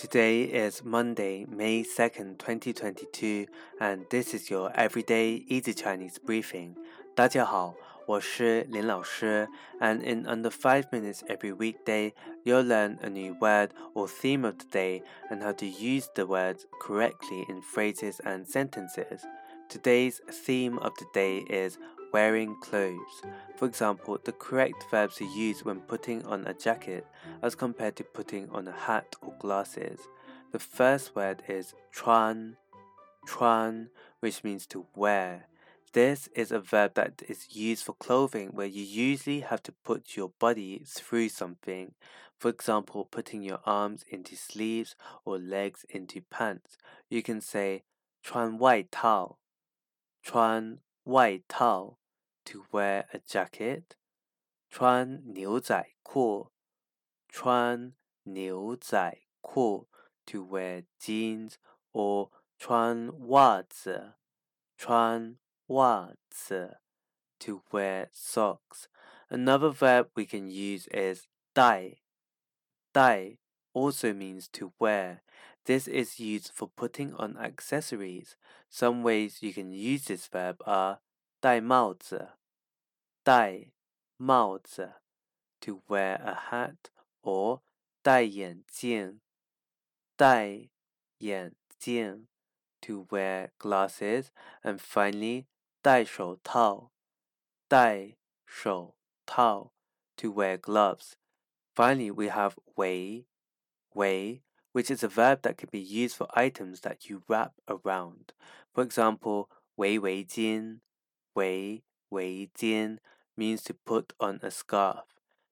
Today is Monday, May 2nd, 2022, and this is your everyday easy Chinese briefing. 大家好，我是林老师, and in under 5 minutes every weekday, you'll learn a new word or theme of the day and how to use the words correctly in phrases and sentences. Today's theme of the day is wearing clothes. For example, the correct verbs to use when putting on a jacket as compared to putting on a hat or glasses. The first word is chuan, chuan, which means to wear. This is a verb that is used for clothing where you usually have to put your body through something. For example, putting your arms into sleeves or legs into pants. You can say 穿外套,穿外套, to wear a jacket. 穿牛仔裤，穿牛仔裤 to wear jeans or 穿袜子，穿袜子 to wear socks. Another verb we can use is 戴，戴 also means to wear. This is used for putting on accessories. Some ways you can use this verb are 戴帽子，戴帽子，to wear a hat or 戴眼镜，戴眼镜，to wear glasses, and finally 戴手套，戴手套，to wear gloves. Finally, we have 围，围 which is a verb that can be used for items that you wrap around. For example, 围围巾。 Wei Wei Jian means to put on a scarf.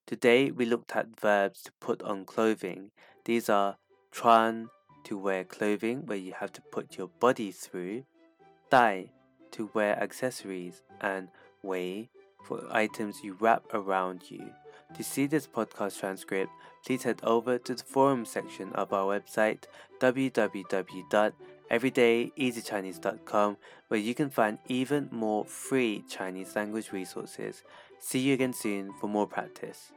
Today we looked at verbs to put on clothing. These are chuan to wear clothing where you have to put your body through, dai to wear accessories, and wei for items you wrap around you. To see this podcast transcript, please head over to the forum section of our website www www.everydayeasychinese.com where you can find even more free Chinese language resources. See you again soon for more practice.